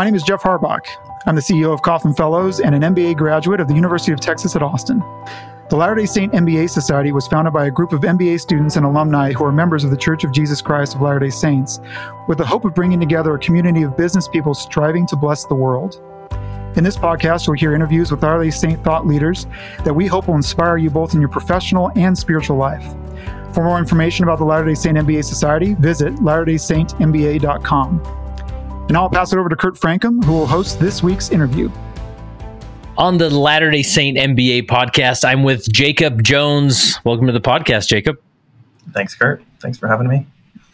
My name is Jeff Harbach. I'm the CEO of Kauffman Fellows and an MBA graduate of the University of Texas at Austin. The Latter day Saint MBA Society was founded by a group of MBA students and alumni who are members of the Church of Jesus Christ of Latter day Saints, with the hope of bringing together a community of business people striving to bless the world. In this podcast, you'll hear interviews with Latter day Saint thought leaders that we hope will inspire you both in your professional and spiritual life. For more information about the Latter day Saint MBA Society, visit latterdaysaintmba.com. And I'll pass it over to Kurt Francom, who will host this week's interview. On the Latter day Saint MBA podcast, I'm with Jacob Jones. Welcome to the podcast, Jacob. Thanks, Kurt. Thanks for having me.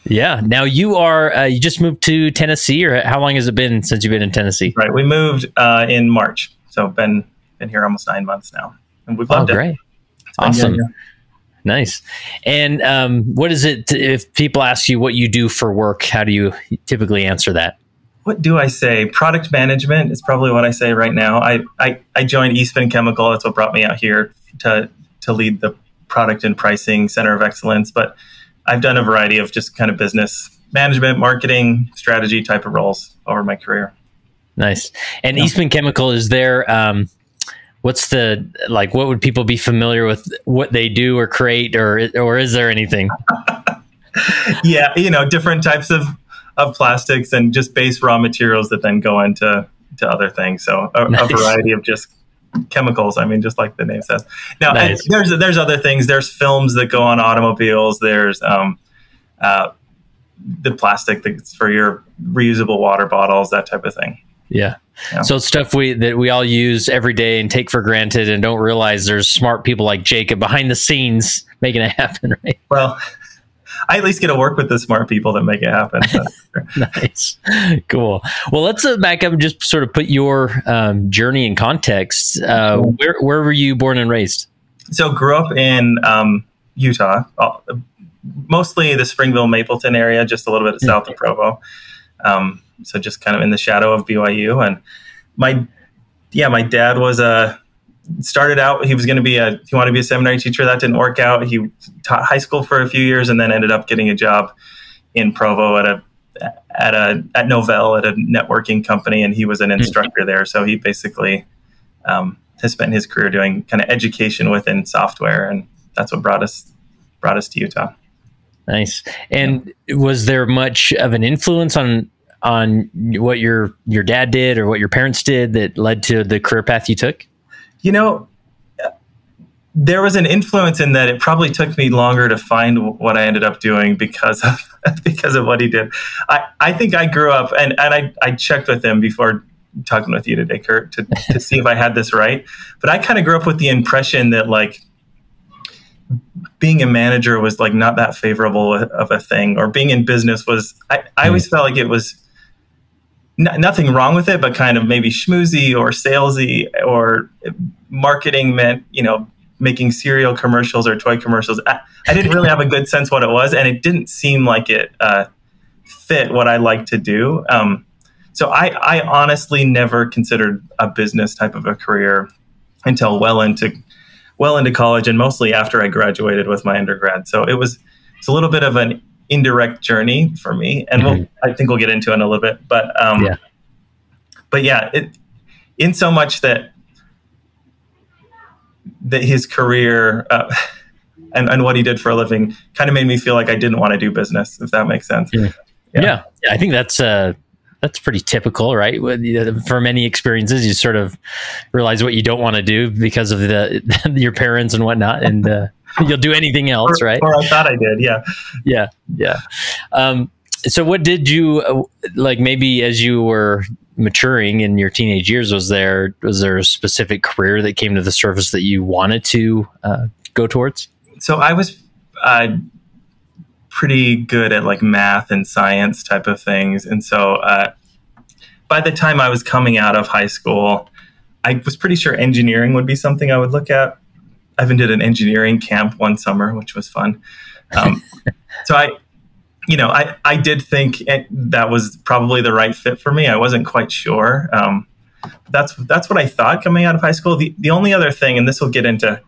Yeah. Now you are uh, you just moved to Tennessee, or how long has it been since you've been in Tennessee? Right. We moved uh, in March, so been been here almost nine months now, and we've loved oh, great. it. Awesome. Good, yeah. Nice. And um, what is it to, if people ask you what you do for work? How do you typically answer that? What do I say? Product management is probably what I say right now. I, I, I joined Eastman Chemical. That's what brought me out here to to lead the product and pricing center of excellence. But I've done a variety of just kind of business management, marketing, strategy type of roles over my career. Nice. And yeah. Eastman Chemical is there. Um, what's the like? What would people be familiar with what they do or create, or or is there anything? yeah, you know, different types of of plastics and just base raw materials that then go into to other things. So a, nice. a variety of just chemicals. I mean, just like the name says. Now, nice. there's there's other things. There's films that go on automobiles. There's um, uh, the plastic that's for your reusable water bottles, that type of thing. Yeah. yeah. So it's stuff we that we all use every day and take for granted and don't realize there's smart people like Jacob behind the scenes making it happen, right? Well, I at least get to work with the smart people that make it happen. nice, cool. Well, let's uh, back up and just sort of put your um, journey in context. Uh, where where were you born and raised? So, grew up in um, Utah, uh, mostly the Springville Mapleton area, just a little bit south of Provo. Um, so, just kind of in the shadow of BYU. And my yeah, my dad was a started out he was going to be a he wanted to be a seminary teacher. That didn't work out. He taught high school for a few years and then ended up getting a job in provo at a at a at novell at a networking company and he was an instructor there. So he basically um, has spent his career doing kind of education within software and that's what brought us brought us to utah. Nice. And was there much of an influence on on what your your dad did or what your parents did that led to the career path you took you know, there was an influence in that it probably took me longer to find what I ended up doing because of because of what he did. I, I think I grew up and, and I, I checked with him before talking with you today, Kurt, to, to see if I had this right. But I kind of grew up with the impression that like being a manager was like not that favorable of a thing, or being in business was I, I hmm. always felt like it was n- nothing wrong with it, but kind of maybe schmoozy or salesy or marketing meant, you know, making cereal commercials or toy commercials. I, I didn't really have a good sense what it was, and it didn't seem like it uh, fit what I like to do. Um, so I, I honestly never considered a business type of a career until well into well into college and mostly after I graduated with my undergrad. So it was it's a little bit of an indirect journey for me, and mm-hmm. we'll, I think we'll get into it in a little bit. But um, yeah, but yeah, it, in so much that that his career uh, and and what he did for a living kind of made me feel like I didn't want to do business, if that makes sense. Yeah, yeah, yeah, yeah I think that's. Uh, that's pretty typical, right? For many experiences, you sort of realize what you don't want to do because of the your parents and whatnot, and uh, you'll do anything else, or, right? Or I thought I did. Yeah. Yeah. Yeah. Um, so what did you uh, like maybe as you were maturing in your teenage years was there was there a specific career that came to the surface that you wanted to uh, go towards? So i was uh, pretty good at like math and science type of things. And so uh, by the time i was coming out of high school i was pretty sure engineering would be something i would look at. I even did an engineering camp one summer, which was fun. Um, so I, you know, I, I did think that was probably the right fit for me. I wasn't quite sure. Um, that's that's what I thought coming out of high school. The the only other thing, and this will get into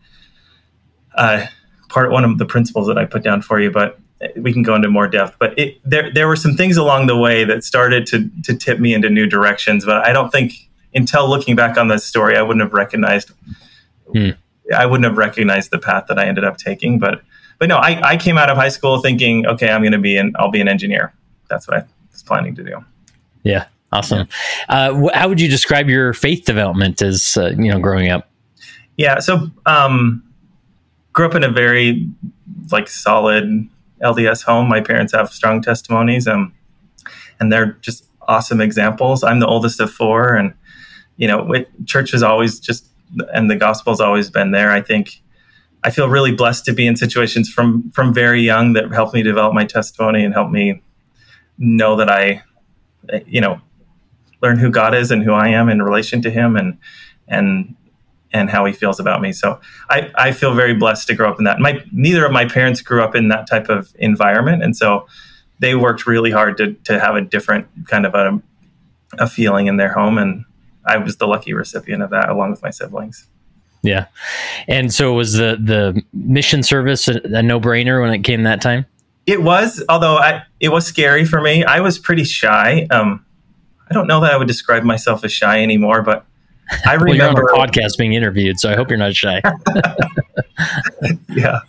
uh, part one of the principles that I put down for you, but we can go into more depth, but it, there there were some things along the way that started to to tip me into new directions. But I don't think until looking back on this story, I wouldn't have recognized. Hmm. I wouldn't have recognized the path that I ended up taking. But but no, I, I came out of high school thinking, okay, I'm going to be an I'll be an engineer. That's what I was planning to do. Yeah, awesome. Uh, wh- how would you describe your faith development as uh, you know growing up? Yeah, so um, grew up in a very like solid LDS home. My parents have strong testimonies, um, and they're just awesome examples. I'm the oldest of four, and you know, it, church has always just and the gospel's always been there. I think I feel really blessed to be in situations from from very young that helped me develop my testimony and help me know that I, you know, learn who God is and who I am in relation to Him, and and and how he feels about me. So I, I feel very blessed to grow up in that. My neither of my parents grew up in that type of environment, and so they worked really hard to to have a different kind of a a feeling in their home, and I was the lucky recipient of that, along with my siblings. Yeah, and so was the the mission service a, a no brainer when it came that time? It was, although I, it was scary for me. I was pretty shy. Um, I don't know that I would describe myself as shy anymore, but I remember well, you're on a podcast being interviewed, so I hope you're not shy. yeah.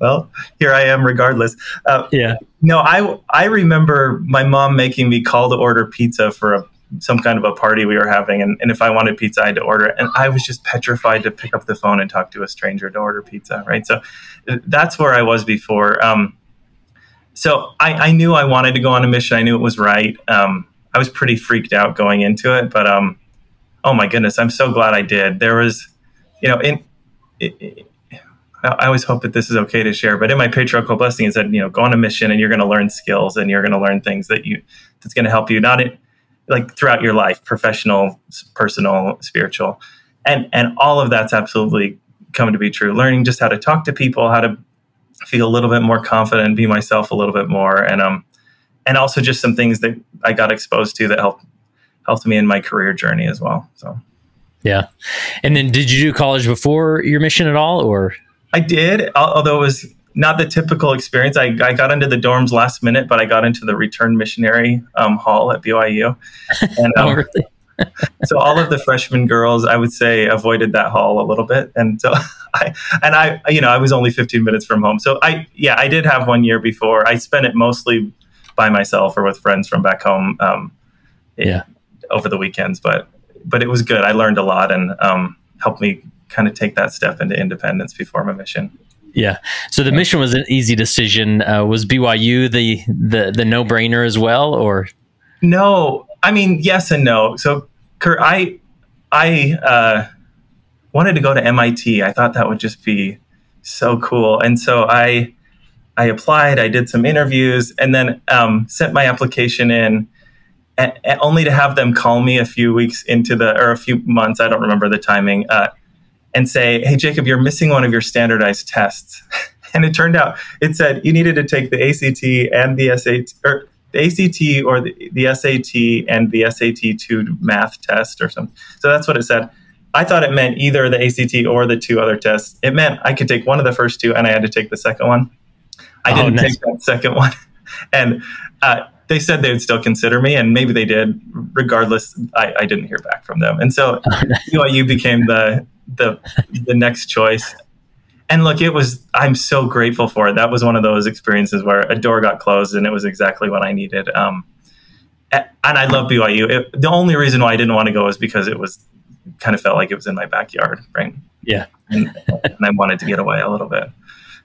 Well, here I am, regardless. Uh, yeah. No, I I remember my mom making me call to order pizza for a some kind of a party we were having, and, and if I wanted pizza, I had to order it, and I was just petrified to pick up the phone and talk to a stranger to order pizza. Right. So that's where I was before. Um, so I, I knew I wanted to go on a mission. I knew it was right. Um, I was pretty freaked out going into it, but um, oh my goodness, I'm so glad I did. There was, you know, in, it, it, I always hope that this is okay to share, but in my patriarchal blessing, it said, you know, go on a mission and you're going to learn skills and you're going to learn things that you, that's going to help you, not in, like throughout your life, professional, personal, spiritual. And, and all of that's absolutely coming to be true. Learning just how to talk to people, how to feel a little bit more confident, be myself a little bit more. And, um, and also just some things that I got exposed to that helped helped me in my career journey as well. So, yeah. And then, did you do college before your mission at all, or? I did, although it was not the typical experience. I, I got into the dorms last minute, but I got into the return missionary um, hall at BYU. And, oh, um, oh, really? so all of the freshman girls, I would say, avoided that hall a little bit, and so I and I, you know, I was only 15 minutes from home. So I, yeah, I did have one year before. I spent it mostly by myself or with friends from back home. Um, yeah, over the weekends, but but it was good. I learned a lot and um, helped me kind of take that step into independence before my mission. Yeah. So the mission was an easy decision. Uh, was BYU the the the no brainer as well, or? No, I mean yes and no. So Kurt, I I uh, wanted to go to MIT. I thought that would just be so cool, and so I I applied. I did some interviews, and then um, sent my application in and, and only to have them call me a few weeks into the or a few months i don't remember the timing uh, and say hey jacob you're missing one of your standardized tests and it turned out it said you needed to take the act and the sat or the ACT or the, the SAT and the SAT2 math test or something. So that's what it said. I thought it meant either the ACT or the two other tests. It meant I could take one of the first two and I had to take the second one. I oh, didn't nice. take that second one. And uh, they said they would still consider me, and maybe they did. Regardless, I, I didn't hear back from them, and so BYU became the the the next choice. And look, it was. I'm so grateful for it. That was one of those experiences where a door got closed, and it was exactly what I needed. Um, and I love BYU. It, the only reason why I didn't want to go was because it was kind of felt like it was in my backyard, right? Yeah, and, and I wanted to get away a little bit,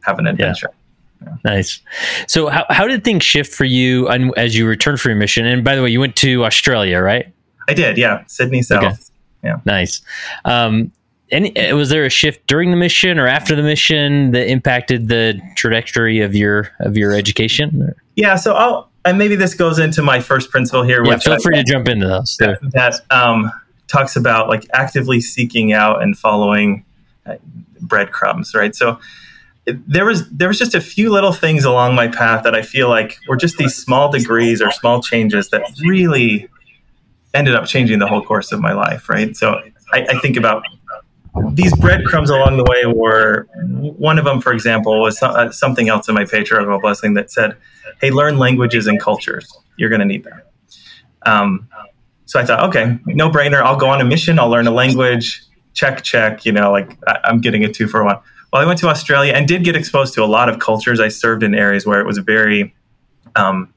have an adventure. Yeah. Yeah. Nice. So, how, how did things shift for you as you returned from your mission? And by the way, you went to Australia, right? I did. Yeah, Sydney South. Okay. Yeah. Nice. Um, any was there a shift during the mission or after the mission that impacted the trajectory of your of your education? Yeah. So I'll and maybe this goes into my first principle here. Yeah, feel free I, to jump into those. That, that um, talks about like actively seeking out and following uh, breadcrumbs, right? So there was there was just a few little things along my path that I feel like were just these small degrees or small changes that really ended up changing the whole course of my life. Right. So I, I think about these breadcrumbs along the way were one of them, for example, was uh, something else in my patriarchal blessing that said, "Hey, learn languages and cultures. You're going to need that." Um, so I thought, okay, no brainer. I'll go on a mission. I'll learn a language. Check, check. You know, like I, am getting a two for one. Well, I went to Australia and did get exposed to a lot of cultures. I served in areas where it was very um,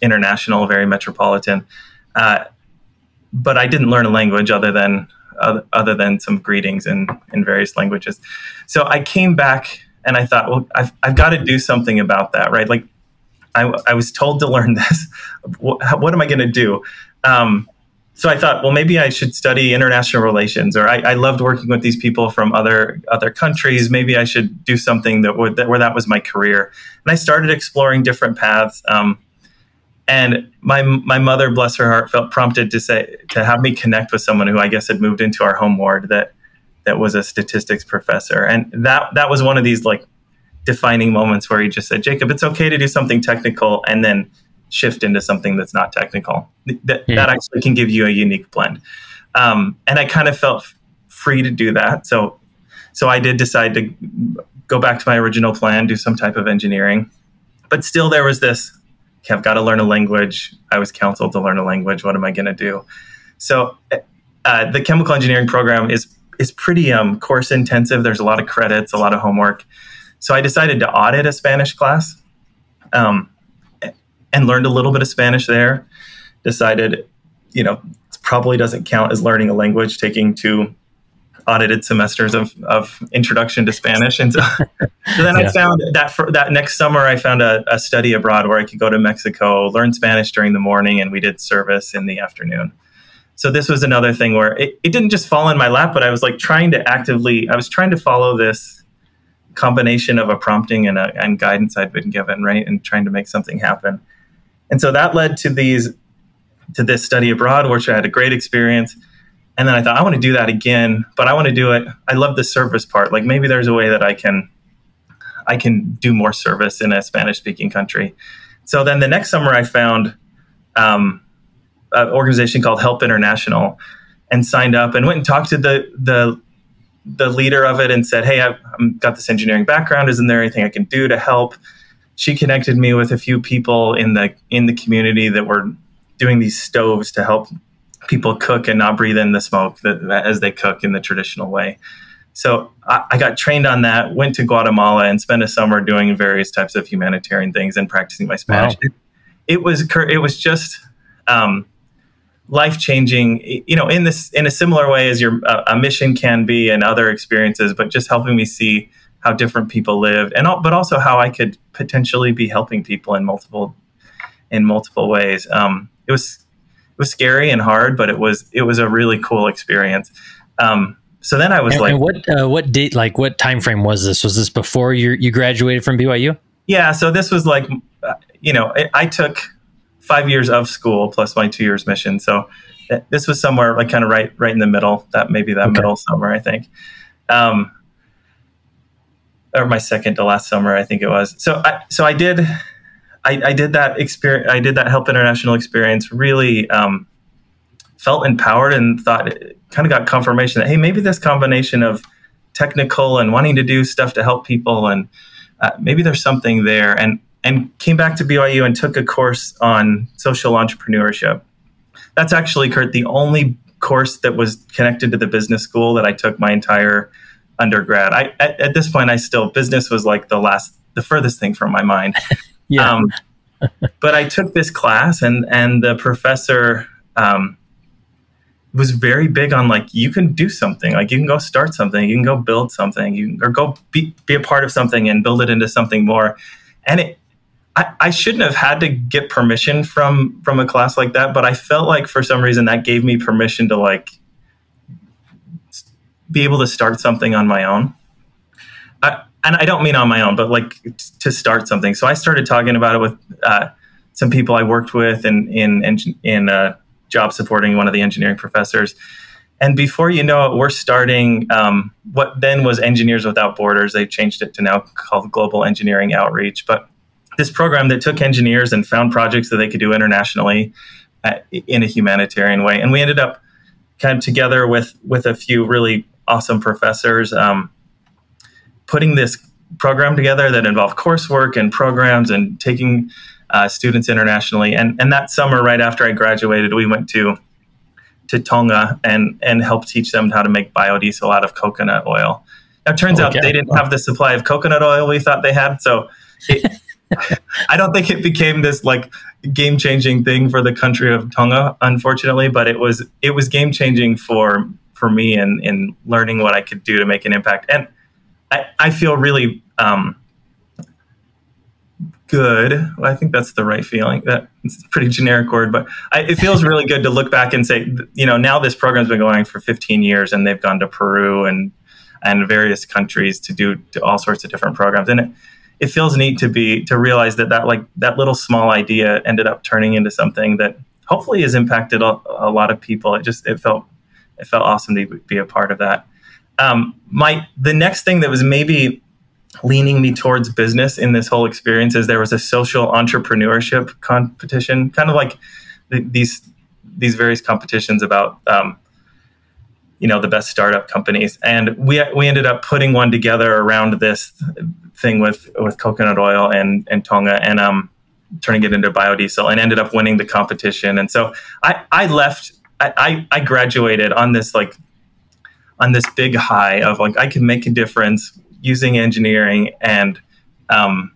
international, very metropolitan. Uh, but I didn't learn a language other than other, other than some greetings in in various languages. So I came back and I thought, well, I've I've got to do something about that, right? Like I, I was told to learn this. what, what am I going to do? Um, so I thought, well, maybe I should study international relations, or I, I, loved working with these people from other other countries. Maybe I should do something that would that, where that was my career. And I started exploring different paths. Um, and my my mother, bless her heart, felt prompted to say to have me connect with someone who I guess had moved into our home ward that that was a statistics professor, and that that was one of these like defining moments where he just said, Jacob, it's okay to do something technical and then shift into something that's not technical. That, yeah. that actually can give you a unique blend. Um, and I kind of felt free to do that. So, so I did decide to go back to my original plan, do some type of engineering. But still, there was this I've got to learn a language. I was counseled to learn a language. What am I going to do? So, uh, the chemical engineering program is is pretty um, course intensive. There's a lot of credits, a lot of homework. So I decided to audit a Spanish class um, and learned a little bit of Spanish there. Decided, you know, probably doesn't count as learning a language, taking two audited semesters of, of introduction to Spanish. And so, so then yeah. I found that for that next summer, I found a, a, study abroad where I could go to Mexico, learn Spanish during the morning, and we did service in the afternoon. So this was another thing where it, it didn't just fall in my lap, but I was like trying to actively, I was trying to follow this combination of a prompting and, a, and guidance I'd been given, right, and trying to make something happen. And so that led to these to this study abroad, which I had a great experience. And then I thought I want to do that again, but I want to do it. I love the service part. Like maybe there's a way that I can I can do more service in a Spanish speaking country. So then the next summer I found um, an organization called Help International and signed up and went and talked to the the the leader of it and said, "Hey, I've, I've, got this engineering background. Isn't there anything I can do to help?" She connected me with a few people in the in the community that were doing these stoves to help people cook and not breathe in the smoke that, as they cook in the traditional way. So I, I, got trained on that. Went to Guatemala and spent a summer doing various types of humanitarian things and practicing my Spanish. Wow. It, it, was it was just um, life changing you know in this in a similar way as your uh, a mission can be and other experiences but just helping me see how different people live and but also how i could potentially be helping people in multiple in multiple ways um, it was was scary and hard but it was it was a really cool experience um, so then i was and, like and what uh, what date like what time frame was this was this before you you graduated from byu yeah so this was like uh, you know I, I took five years of school plus my two years mission. So uh, this was somewhere like kind of right right in the middle. That maybe that okay. middle summer, I think. Um, or my second to last summer, I think it was. So I so I did I, I did that experience. I did that Help International experience. Really um, felt empowered and thought kind of got confirmation that hey, maybe this combination of technical and wanting to do stuff to help people and uh, maybe there's something there. And and came back to BYU and took a course on social entrepreneurship. That's actually, Kurt, the only course that was connected to the business school that I took my entire undergrad. I at, at this point, I still business was like the last, the furthest thing from my mind. Yeah. Um, but I took this class, and and the professor um, was very big on like you can do something, like you can go start something, you can go build something, you or go be be a part of something and build it into something more. And it I, I shouldn't have had to get permission from from a class like that, but I felt like for some reason that gave me permission to like be able to start something on my own. I, and I don't mean on my own, but like to start something. So I started talking about it with uh, some people I worked with in in in, in uh, job supporting one of the engineering professors. And before you know it, we're starting um, what then was Engineers Without Borders. They changed it to now called Global Engineering Outreach. But this program that took engineers and found projects that they could do internationally uh, in a humanitarian way. And we ended up kind of together with with a few really awesome professors, um, putting this program together that involved coursework and programs and taking uh, students internationally. And and that summer, right after I graduated, we went to to Tonga and and helped teach them how to make biodiesel out of coconut oil. Now, it turns okay. out they didn't have the supply of coconut oil we thought they had, so. It, I don't think it became this like game changing thing for the country of Tonga, unfortunately, but it was it was game changing for for me in in learning what I could do to make an impact. And I, I feel really um, good. Well, I think that's the right feeling. It's a pretty generic word, but I, it feels really good to look back and say, you know, now this program's been going for 15 years, and they've gone to Peru and and various countries to do to all sorts of different programs, and it it feels neat to be to realize that that like that little small idea ended up turning into something that hopefully has impacted a, a lot of people. It just it felt it felt awesome to be a part of that. Um, my the next thing that was maybe leaning me towards business in this whole experience is there was a social entrepreneurship competition, kind of like the, these these various competitions about um, you know the best startup companies, and we we ended up putting one together around this thing with with coconut oil and and Tonga and um turning it into biodiesel and ended up winning the competition. And so I I left I I graduated on this like on this big high of like I can make a difference using engineering and um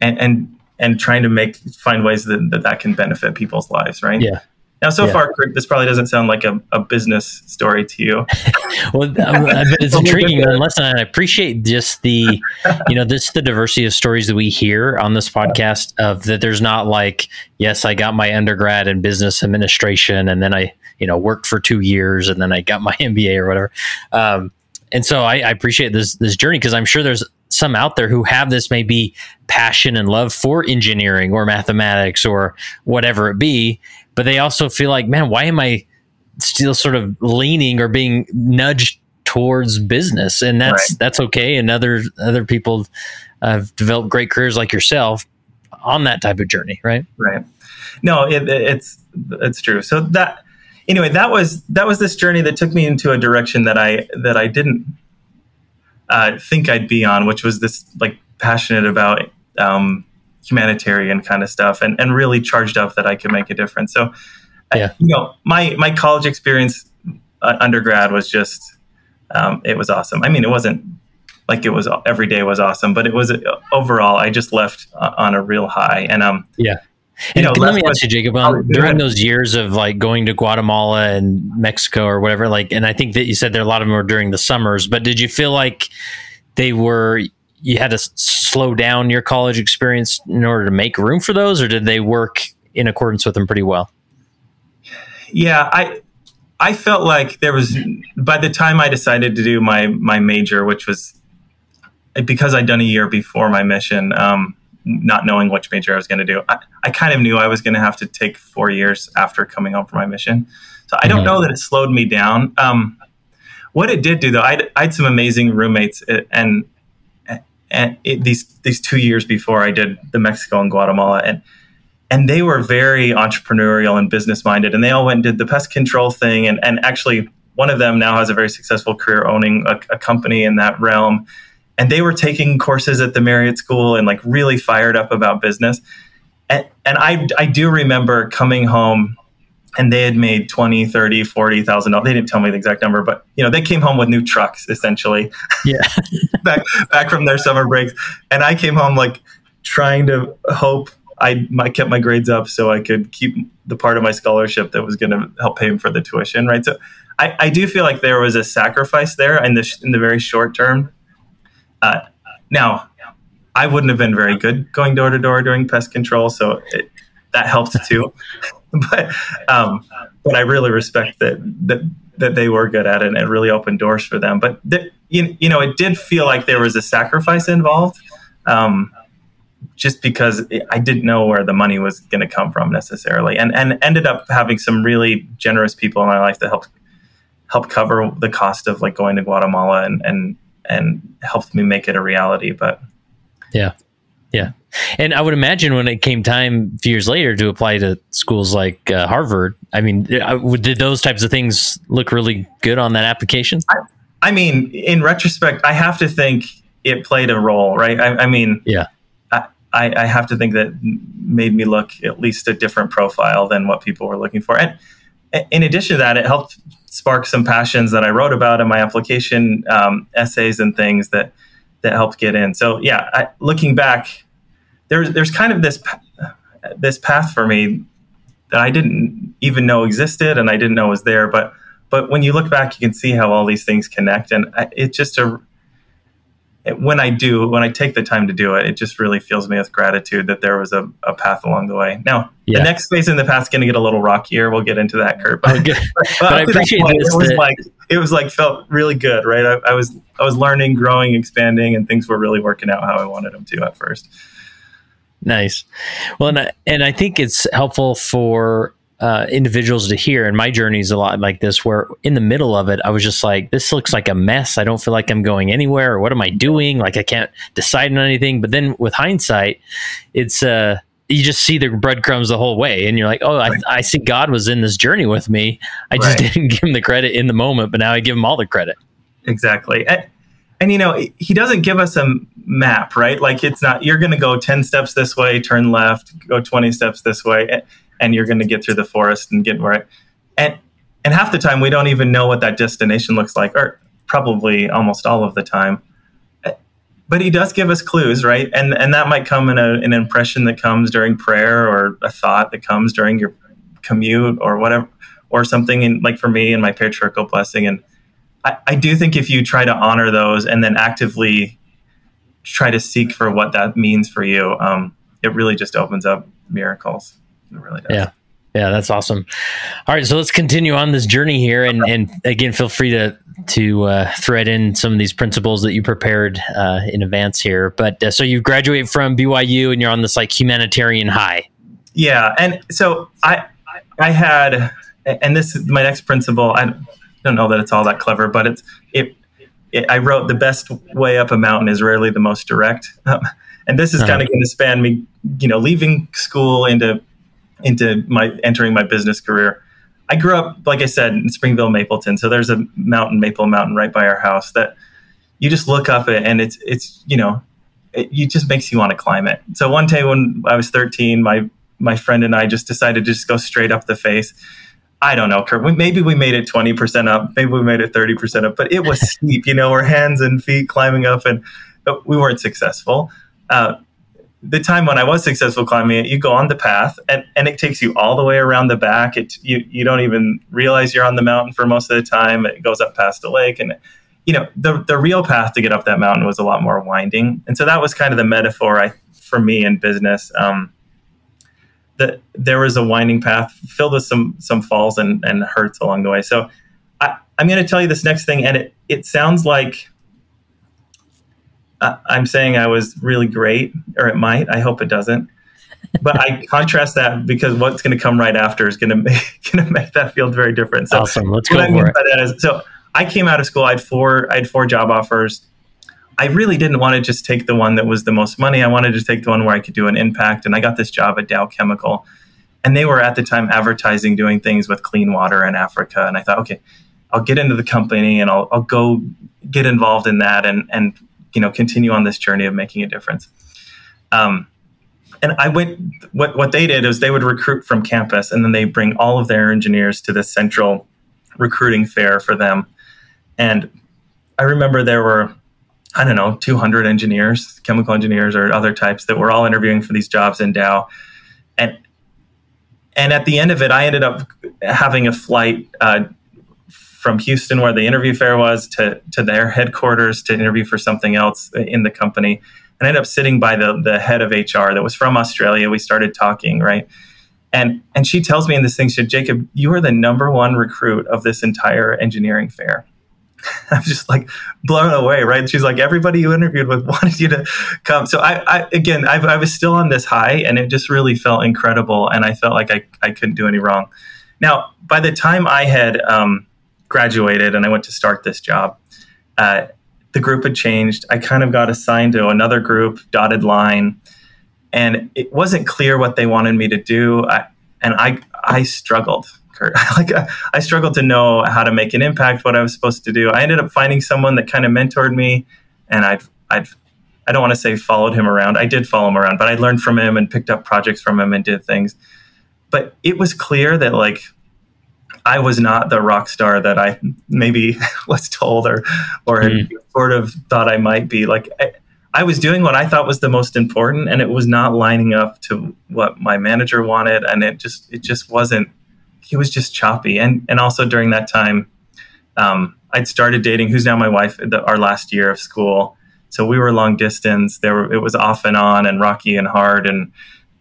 and and and trying to make find ways that, that that can benefit people's lives right yeah now, so yeah. far, this probably doesn't sound like a, a business story to you. well, um, it's intriguing nonetheless, and I appreciate just the, you know, this the diversity of stories that we hear on this podcast of that. There's not like, yes, I got my undergrad in business administration, and then I, you know, worked for two years, and then I got my MBA or whatever. Um, and so I, I appreciate this this journey because I'm sure there's some out there who have this maybe passion and love for engineering or mathematics or whatever it be but they also feel like, man, why am I still sort of leaning or being nudged towards business? And that's right. that's okay. And other other people have developed great careers like yourself on that type of journey, right? Right. No, it, it's it's true. So that anyway, that was that was this journey that took me into a direction that I that I didn't uh, think I'd be on, which was this like passionate about um, humanitarian kind of stuff and, and really charged up that I could make a difference. So, yeah. I, you know, my, my college experience uh, undergrad was just, um, it was awesome. I mean, it wasn't like it was every day was awesome, but it was uh, overall, I just left uh, on a real high. And, um, yeah. And you know, let me ask you, Jacob, um, during those years of like going to Guatemala and Mexico or whatever, like, and I think that you said there a lot of them were during the summers, but did you feel like they were you had to slow down your college experience in order to make room for those, or did they work in accordance with them pretty well? Yeah, I I felt like there was by the time I decided to do my my major, which was because I'd done a year before my mission, um, not knowing which major I was going to do. I, I, kind of knew I was going to have to take four years after coming home from my mission. So I don't mm-hmm. know that it slowed me down. Um, what it did do, though, I had some amazing roommates, and and it, these these two years before I did the Mexico and Guatemala, and and they were very entrepreneurial and business minded, and they all went and did the pest control thing, and and actually one of them now has a very successful career owning a, a company in that realm, and they were taking courses at the Marriott School and like really fired up about business, and and I I do remember coming home and they had made 20 30 40 thousand dollars. They didn't tell me the exact number but you know they came home with new trucks essentially. Yeah. Back back from their summer breaks. And i came home like trying to hope I, I kept my grades up so i could keep the part of my scholarship that was going to help pay for the tuition right? So I, I do feel like there was a sacrifice there in the in the very short term uh, now i wouldn't have been very good going door to door during pest control so it, that helped too but um, but I really respect that that that they were good at it and it really opened doors for them. But th- you, you know, it did feel like there was a sacrifice involved, um, just because I didn't know where the money was going to come from necessarily, and and ended up having some really generous people in my life that helped help cover the cost of like going to Guatemala and and and helped me make it a reality. But yeah, yeah. And I would imagine when it came time a few years later to apply to schools like uh, Harvard, I mean, uh, did those types of things look really good on that application? I, I mean, in retrospect, I have to think it played a role, right? I, I mean, yeah, I, I have to think that made me look at least a different profile than what people were looking for. And in addition to that, it helped spark some passions that I wrote about in my application um, essays and things that that helped get in. So yeah, I, looking back, there's there's kind of this this path for me that I didn't even know existed and I didn't know was there. But but when you look back, you can see how all these things connect, and it's just a when I do, when I take the time to do it, it just really fills me with gratitude that there was a, a path along the way. Now, yeah. the next phase in the path is going to get a little rockier. We'll get into that, Kurt. But, but, but I appreciate point, it. Was that... like it was like felt really good, right? I, I, was I was learning, growing, expanding, and things were really working out how I wanted them to at first. Nice. Well, and I, and I think it's helpful for uh, individuals to hear. And my journey is a lot like this, where in the middle of it, I was just like, this looks like a mess. I don't feel like I'm going anywhere. Or what am I doing? Like I can't decide on anything. But then with hindsight, it's uh, you just see the breadcrumbs the whole way, and you're like, oh, I, I see God was in this journey with me. I just right. didn't give him the credit in the moment, but now I give him all the credit. Exactly. And, and you know, he doesn't give us a map, right? Like it's not you're going to go 10 steps this way, turn left, go 20 steps this way and you're going to get through the forest and get where it, and and half the time we don't even know what that destination looks like or probably almost all of the time. But he does give us clues right? And and that might come in a, an impression that comes during prayer or a thought that comes during your commute or whatever or something in like for me in my patriarchal blessing. And I, I do think if you try to honor those and then actively try to seek for what that means for you um, it really just opens up miracles it really does. Yeah. Yeah, that's awesome. All right, so let's continue on this journey here, and, and again, feel free to to uh, thread in some of these principles that you prepared uh, in advance here. But uh, so you graduate from BYU, and you're on this like humanitarian high. Yeah, and so I I had, and this is my next principle. I don't know that it's all that clever, but it's it. it I wrote the best way up a mountain is rarely the most direct, um, and this is uh-huh. kind of going to span me, you know, leaving school into into my entering my business career. I grew up, like I said, in Springville, Mapleton. So there's a mountain, Maple Mountain, right by our house that you just look up it, and it's it's you know, it, it just makes you want to climb it. So one day when I was 13, my my friend and I just decided to just go straight up the face. I don't know, Kurt. Maybe we made it 20% up. Maybe we made it 30% up, but it was steep. You know, our hands and feet climbing up, and we weren't successful. Uh, the time when I was successful climbing it, you go on the path and, and it takes you all the way around the back. It you you don't even realize you're on the mountain for most of the time. It goes up past the lake and you know the the real path to get up that mountain was a lot more winding. And so that was kind of the metaphor I for me in business. Um, that there was a winding path filled with some some falls and, and hurts along the way. So I, I'm going to tell you this next thing, and it it sounds like I'm saying I was really great, or it might. I hope it doesn't. But I contrast that because what's going to come right after is going to make going to make that feel very different. So awesome. Let's go I for it. Is, so I came out of school. I had four. I had four job offers. I really didn't want to just take the one that was the most money. I wanted to take the one where I could do an impact. And I got this job at Dow Chemical, and they were at the time advertising doing things with clean water in Africa. And I thought, okay, I'll get into the company and I'll, I'll go get involved in that and and you know continue on this journey of making a difference. Um, and I went. What what they did is they would recruit from campus, and then they bring all of their engineers to the central recruiting fair for them. And I remember there were, I don't know, 200 engineers, chemical engineers or other types that were all interviewing for these jobs in Dow. And and at the end of it, I ended up having a flight uh, from Houston, where the interview fair was, to to their headquarters to interview for something else in the company. And I ended up sitting by the the head of HR that was from Australia. We started talking, right? And and she tells me in this thing, she said, Jacob, you are the number one recruit of this entire engineering fair. I'm just like blown away, right? She's like, everybody you interviewed with wanted you to come. So I, I again, I, I, was still on this high, and it just really felt incredible, and I felt like I, I couldn't do any wrong. Now, by the time I had um, graduated and I went to start this job, uh, the group had changed. I kind of got assigned to another group, dotted line, and it wasn't clear what they wanted me to do. I, and I I struggled, Kurt. like I, I struggled to know how to make an impact, what I was supposed to do. I ended up finding someone that kind of mentored me, and I'd I'd I don't want to say followed him around. I did follow him around, but I learned from him and picked up projects from him and did things. But it was clear that like I was not the rock star that I maybe was told or or mm. sort of thought I might be. Like I, I was doing what I thought was the most important, and it was not lining up to what my manager wanted, and it just it just wasn't. He was just choppy, and and also during that time, um, I'd started dating who's now my wife. The, our last year of school, so we were long distance. There were, it was off and on, and rocky and hard, and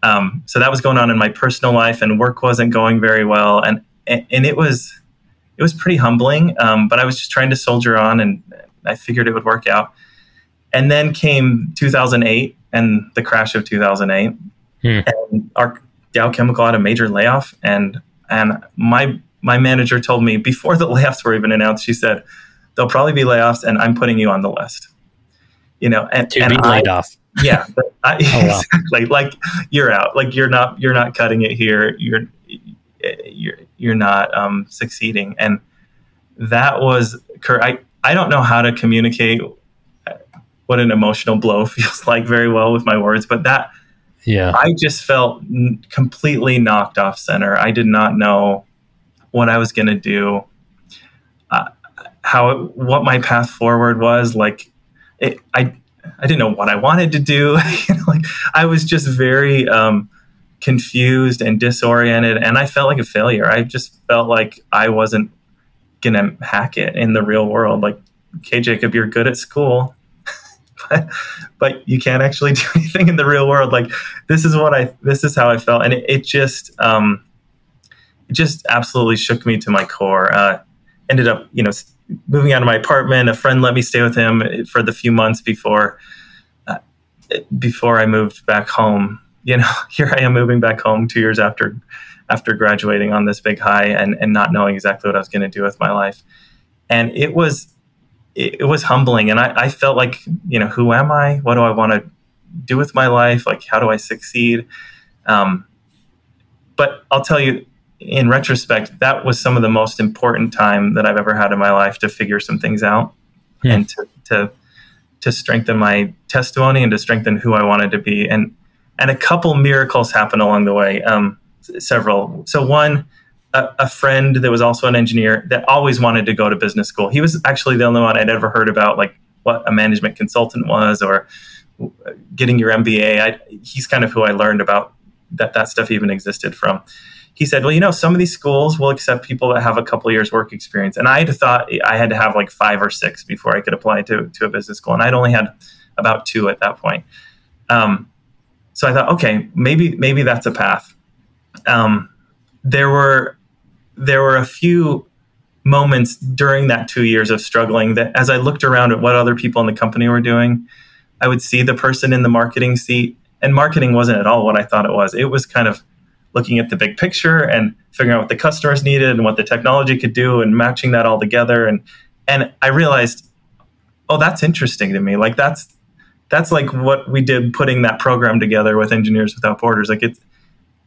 um, so that was going on in my personal life, and work wasn't going very well, and and, and it was it was pretty humbling. Um, but I was just trying to soldier on, and I figured it would work out and then came 2008 and the crash of 2008. Hmm. And our Dow Chemical had a major layoff. And, and my, my manager told me before the layoffs were even announced, she said, there'll probably be layoffs and I'm putting you on the list. You know, and, to and be laid off. Yeah, I, oh, wow. exactly. Like you're out. Like you're not. You're not cutting it here. You're you're you're not um, succeeding. And that was. I I don't know how to communicate what an emotional blow feels like very well with my words, but that yeah, I just felt n- completely knocked off center. I did not know what I was going to do, uh, how it, what my path forward was. Like, it, I I didn't know what I wanted to do. you know, like I was just very um, confused and disoriented, and I felt like a failure. I just felt like I wasn't gonna hack it in the real world. Like, okay, Jacob, you're good at school but, but you can't actually do anything in the real world. Like this is what I, this is how I felt. And it, it just, um, it just absolutely shook me to my core. Uh, ended up, you know, moving out of my apartment. A friend let me stay with him for the few months before, uh, before I moved back home. You know, here I am moving back home two years after, after graduating on this big high and, and not knowing exactly what I was going to do with my life. And it was, it, it was humbling, and I, I felt like, you know, who am I? What do I want to do with my life? Like, how do I succeed? Um, but I'll tell you, in retrospect, that was some of the most important time that I've ever had in my life to figure some things out yeah. and to, to to strengthen my testimony and to strengthen who I wanted to be. And and a couple miracles happened along the way. Um, several. So one, a, a, friend that was also an engineer that always wanted to go to business school. He was actually the only one I'd ever heard about, like what a management consultant was or getting your MBA. I, he's kind of who I learned about that that stuff even existed from. He said, "Well, you know, some of these schools will accept people that have a couple years work experience." And I had thought I had to have like five or six before I could apply to to a business school, and I'd only had about two at that point. Um, so I thought, okay, maybe maybe that's a path. Um, there were there were a few moments during that two years of struggling that as I looked around at what other people in the company were doing, I would see the person in the marketing seat. And marketing wasn't at all what I thought it was. It was kind of looking at the big picture and figuring out what the customers needed and what the technology could do and matching that all together. And and I realized, oh, that's interesting to me. Like that's that's like what we did putting that program together with Engineers Without Borders. Like it's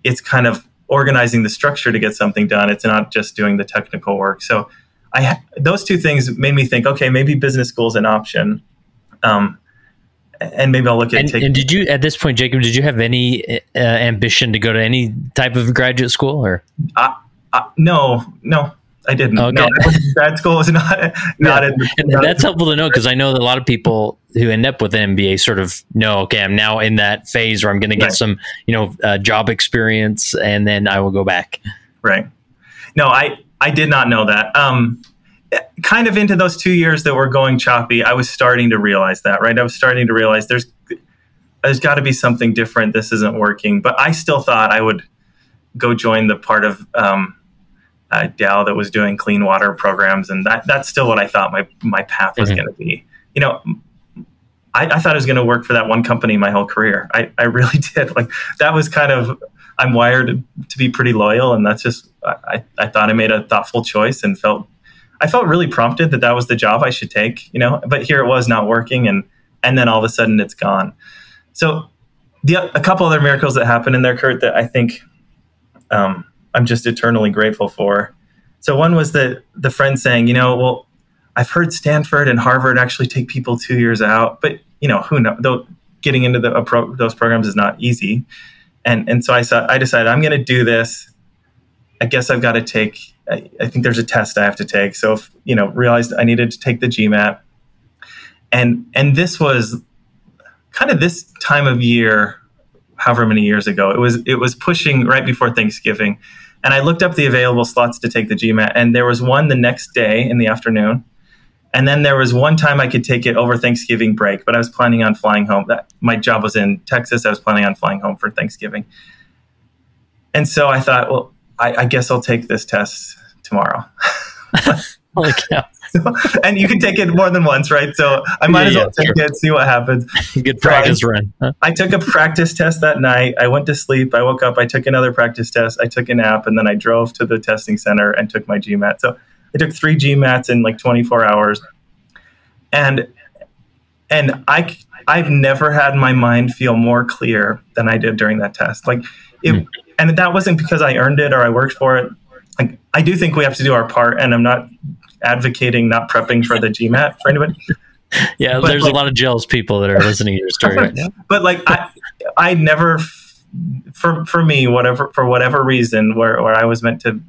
it's kind of organizing the structure to get something done. It's not just doing the technical work. So I those two things made me think, okay, maybe business school is an option. Um, and maybe I'll look at. And, and, did you, at this point, Jacob? Did you have any uh, ambition to go to any type of graduate school, or? Uh, no, no. I didn't. Okay. No, grad school was not not. Yeah. In, not that's helpful to know because I know that a lot of people who end up with an MBA sort of know, okay, I'm now in that phase where I'm going to get right. some, you know, uh, job experience, and then I will go back. Right. No, I I did not know that. Um, kind of into those two years that were going choppy, I was starting to realize that. Right, I was starting to realize there's there's got to be something different. This isn't working, but I still thought I would go join the part of um, uh, Dow that was doing clean water programs, and that that's still what I thought my my path was mm-hmm. going to be. You know, I, I thought I was going to work for that one company my whole career. I, I really did. Like that was kind of I'm wired to be pretty loyal, and that's just I, I thought I made a thoughtful choice and felt I felt really prompted that that was the job I should take. You know, but here it was not working, and and then all of a sudden it's gone. So the a couple other miracles that happened in there, Kurt, that I think um, I'm just eternally grateful for. So one was the the friend saying, you know, well, I've heard Stanford and Harvard actually take people two years out, but you know, who knows? Though getting into the, those programs is not easy, and and so I saw I decided I'm going to do this. I guess I've got to take. I, I think there's a test I have to take. So if, you know, realized I needed to take the GMAT, and and this was kind of this time of year, however many years ago. It was it was pushing right before Thanksgiving, and I looked up the available slots to take the GMAT, and there was one the next day in the afternoon and then there was one time I could take it over Thanksgiving break, but I was planning on flying home. That my job was in Texas. I was planning on flying home for Thanksgiving. And so I thought, well, I, I guess I'll take this test tomorrow. Holy cow. and you can take it more than once, right? So I might yeah, as well yeah, take sure. it, see what happens. Good practice so I, run. Huh? I took a practice test that night. I went to sleep. I woke up. I took another practice test. I took a nap, and then I drove to the testing center and took my GMAT. So I took three GMATs in like 24 hours, and and I I've never had my mind feel more clear than I did during that test. Like, it, mm. and that wasn't because I earned it or I worked for it. Like, I do think we have to do our part, and I'm not advocating not prepping for the GMAT for anybody. Yeah, but there's like, a lot of jealous people that are listening to your story right now. But like, I I never for for me whatever for whatever reason where where I was meant to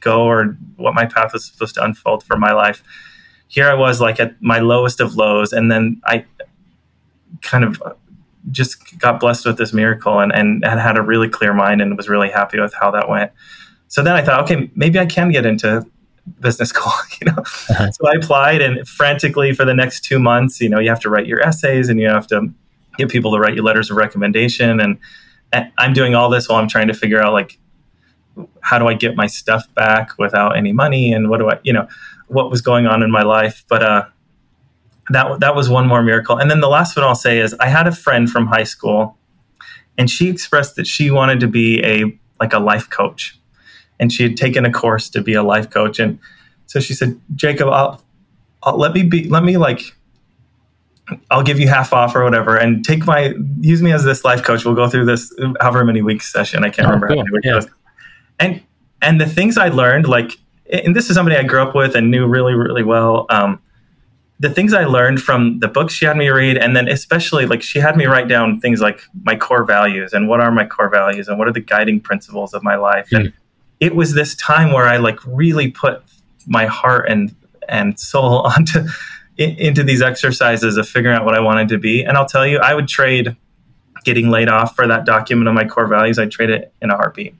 go or what my path was supposed to unfold for my life. Here I was like at my lowest of lows, and then I kind of just got blessed with this miracle and, and, and had a really clear mind and was really happy with how that went. So then I thought, okay, maybe I can get into business school, you know. Uh-huh. So I applied and frantically for the next two months, you know, you have to write your essays and you have to get people to write you letters of recommendation and, and I'm doing all this while I'm trying to figure out like how do I get my stuff back without any money and what do I, you know, what was going on in my life. But uh, that that was one more miracle. And then the last one I'll say is I had a friend from high school, and she expressed that she wanted to be a like a life coach, and she had taken a course to be a life coach. And so she said, Jacob, I'll, I'll let me be, let me like I'll give you half off or whatever, and take my use me as this life coach. We'll go through this however many weeks session. I can't oh, remember cool. how many weeks. Yeah and and the things I learned, like, and this is somebody I grew up with and knew really, really well. Um, the things I learned from the books she had me read, and then especially like she had me write down things like my core values and what are my core values and what are the guiding principles of my life. Mm. And it was this time where I like really put my heart and and soul onto into these exercises of figuring out what I wanted to be. And I'll tell you, I would trade getting laid off for that document of my core values. I'd trade it in a heartbeat.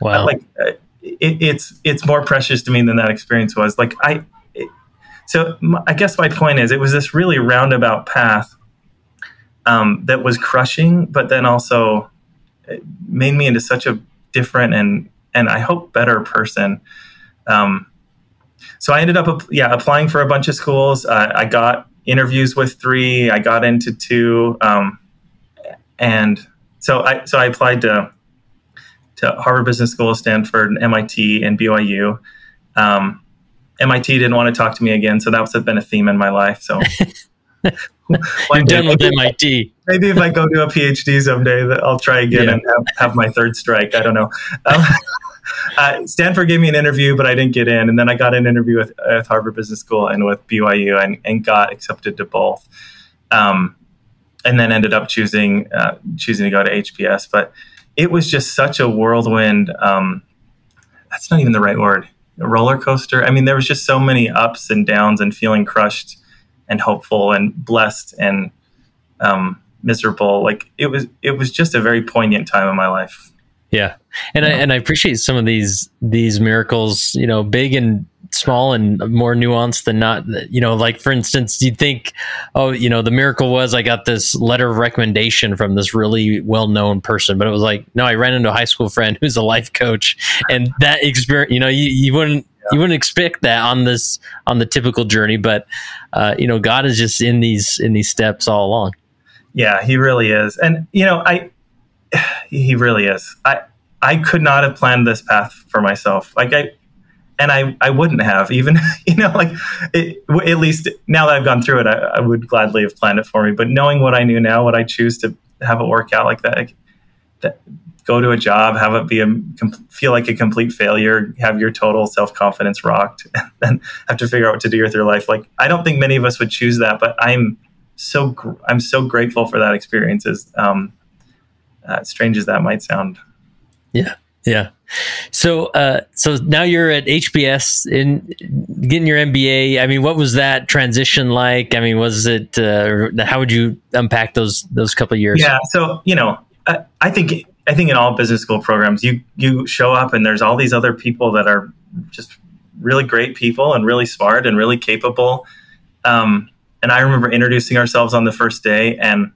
Wow. Like uh, it, it's it's more precious to me than that experience was. Like I, it, so my, I guess my point is, it was this really roundabout path um, that was crushing, but then also made me into such a different and and I hope better person. Um, so I ended up, yeah, applying for a bunch of schools. Uh, I got interviews with three. I got into two, um, and so I so I applied to to Harvard Business School, Stanford, and MIT, and BYU. Um, MIT didn't want to talk to me again, so that's been a theme in my life. So I'm done with MIT. Maybe if I go do a PhD someday, I'll try again yeah. and have, have, my third strike. I don't know. Um, uh, Stanford gave me an interview, but I didn't get in, and then I got an interview with, with Harvard Business School and with BYU, and, and got accepted to both. Um, and then ended up choosing uh, choosing to go to HBS, but it was just such a whirlwind. Um, that's not even the right word. A roller coaster. I mean, there was just so many ups and downs, and feeling crushed, and hopeful, and blessed, and um, miserable. Like it was. It was just a very poignant time in my life. Yeah, and I and I appreciate some of these these miracles. You know, big and small and more nuanced than not you know like for instance you'd think oh you know the miracle was i got this letter of recommendation from this really well-known person but it was like no i ran into a high school friend who's a life coach and that experience you know you, you wouldn't yeah. you wouldn't expect that on this on the typical journey but uh, you know god is just in these in these steps all along yeah he really is and you know i he really is i i could not have planned this path for myself like i and I, I wouldn't have even you know like it, at least now that I've gone through it I, I, would gladly have planned it for me but knowing what I knew now what I choose to have it work out like that like, that go to a job, have it be a feel like a complete failure, have your total self confidence rocked, and then have to figure out what to do with your life. Like I don't think many of us would choose that, but I'm so gr- I'm so grateful for that experience. As um, uh, strange as that might sound. Yeah, yeah. So, uh, so now you're at HBS in getting your MBA. I mean, what was that transition like? I mean, was it? Uh, how would you unpack those those couple years? Yeah. So you know, I, I think I think in all business school programs, you you show up and there's all these other people that are just really great people and really smart and really capable. Um, and I remember introducing ourselves on the first day and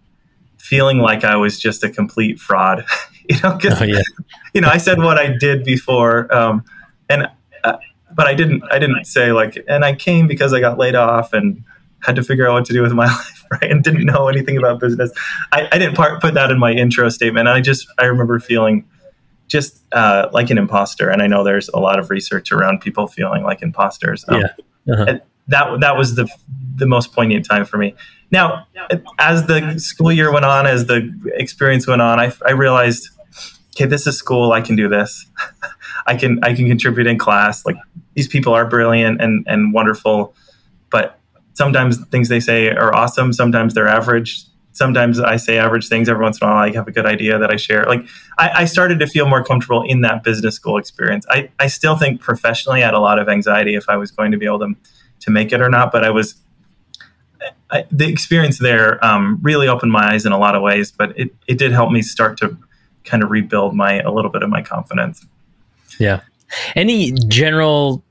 feeling like I was just a complete fraud. you know, because oh, yeah. you know I said what I did before, um, and uh, but I didn't I didn't say like, and I came because I got laid off and had to figure out what to do with my life, right? And didn't know anything about business. I, I didn't part, put that in my intro statement. I just, I remember feeling just uh, like an imposter. And I know there's a lot of research around people feeling like imposters. Um, yeah. Uh-huh. That, that was the, the most poignant time for me. Now, as the school year went on, as the experience went on, I, I realized, okay, this is school. I can do this. I can, I can contribute in class. Like these people are brilliant and, and wonderful, but sometimes things they say are awesome. Sometimes they're average. Sometimes I say average things. Every once in a while, I have a good idea that I share. Like I, I started to feel more comfortable in that business school experience. I, I still think professionally I had a lot of anxiety if I was going to be able to, to make it or not, but I was I, the experience there um, really opened my eyes in a lot of ways, but it, it did help me start to kind of rebuild my a little bit of my confidence. Yeah. Any general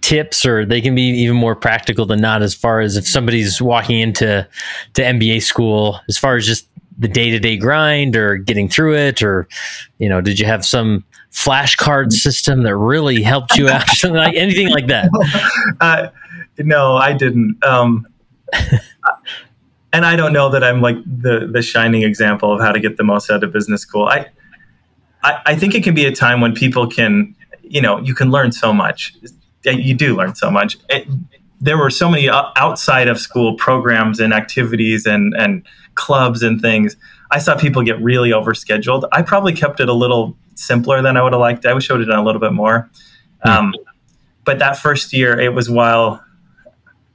tips or they can be even more practical than not as far as if somebody's walking into to MBA school as far as just the day-to-day grind or getting through it or you know did you have some flashcard system that really helped you out something like anything like that uh, no i didn't um, and i don't know that i'm like the the shining example of how to get the most out of business school I, I i think it can be a time when people can you know you can learn so much you do learn so much. It, there were so many outside of school programs and activities and, and clubs and things. I saw people get really overscheduled. I probably kept it a little simpler than I would have liked. I wish I would have done a little bit more. Mm. Um, but that first year, it was while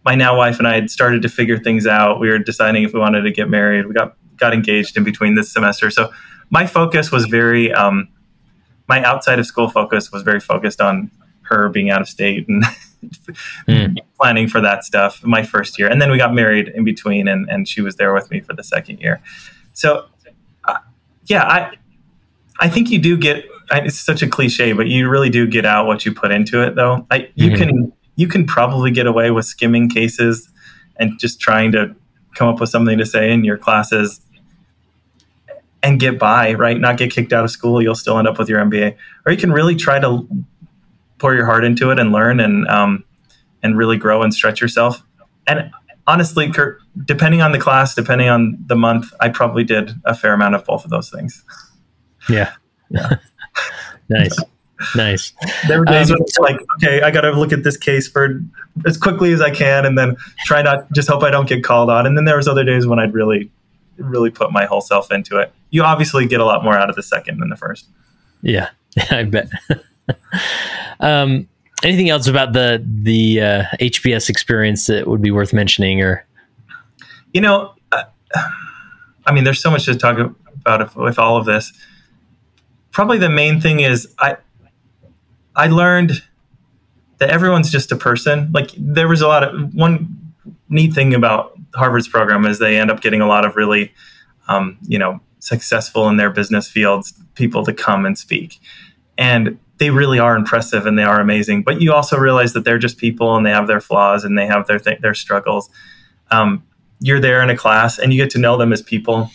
my now wife and I had started to figure things out. We were deciding if we wanted to get married. We got got engaged in between this semester. So my focus was very um, my outside of school focus was very focused on her being out of state and mm. planning for that stuff my first year. And then we got married in between, and, and she was there with me for the second year. So, uh, yeah, I I think you do get. It's such a cliche, but you really do get out what you put into it. Though I, you mm-hmm. can you can probably get away with skimming cases and just trying to come up with something to say in your classes and get by, right? Not get kicked out of school. You'll still end up with your MBA. Or you can really try to pour your heart into it and learn and um, and really grow and stretch yourself. And honestly, Kurt, depending on the class, depending on the month, I probably did a fair amount of both of those things. Yeah. Yeah. nice. Nice. There were days um, when it's like, okay, I got to look at this case for as quickly as I can, and then try not just hope I don't get called on. And then there was other days when I'd really, really put my whole self into it. You obviously get a lot more out of the second than the first. Yeah, I bet. um, anything else about the the uh, HBS experience that would be worth mentioning, or you know, uh, I mean, there's so much to talk about with all of this. Probably the main thing is I I learned that everyone's just a person. Like there was a lot of one neat thing about Harvard's program is they end up getting a lot of really, um, you know, successful in their business fields people to come and speak. And they really are impressive and they are amazing. But you also realize that they're just people and they have their flaws and they have their th- their struggles. Um, you're there in a class and you get to know them as people,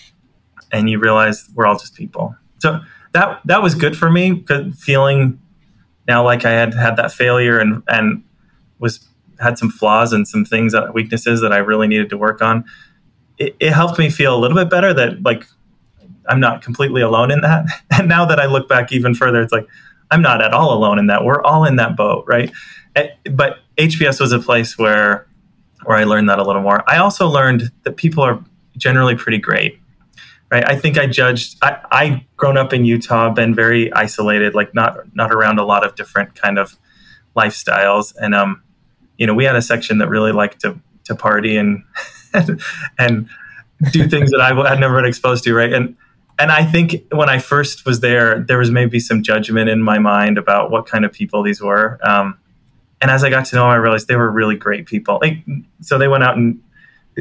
and you realize we're all just people. So that that was good for me, feeling now like I had had that failure and and was had some flaws and some things that weaknesses that I really needed to work on. It, it helped me feel a little bit better that like I'm not completely alone in that. And now that I look back even further, it's like I'm not at all alone in that. We're all in that boat, right? Eh, but HBS was a place where where I learned that a little more. I also learned that people are generally pretty great. Right? I think I judged. I, I grown up in Utah, been very isolated, like not not around a lot of different kind of lifestyles, and um, you know, we had a section that really liked to to party and and, and do things that I had never been exposed to, right? And and I think when I first was there, there was maybe some judgment in my mind about what kind of people these were. Um, and as I got to know them, I realized they were really great people. Like, so they went out and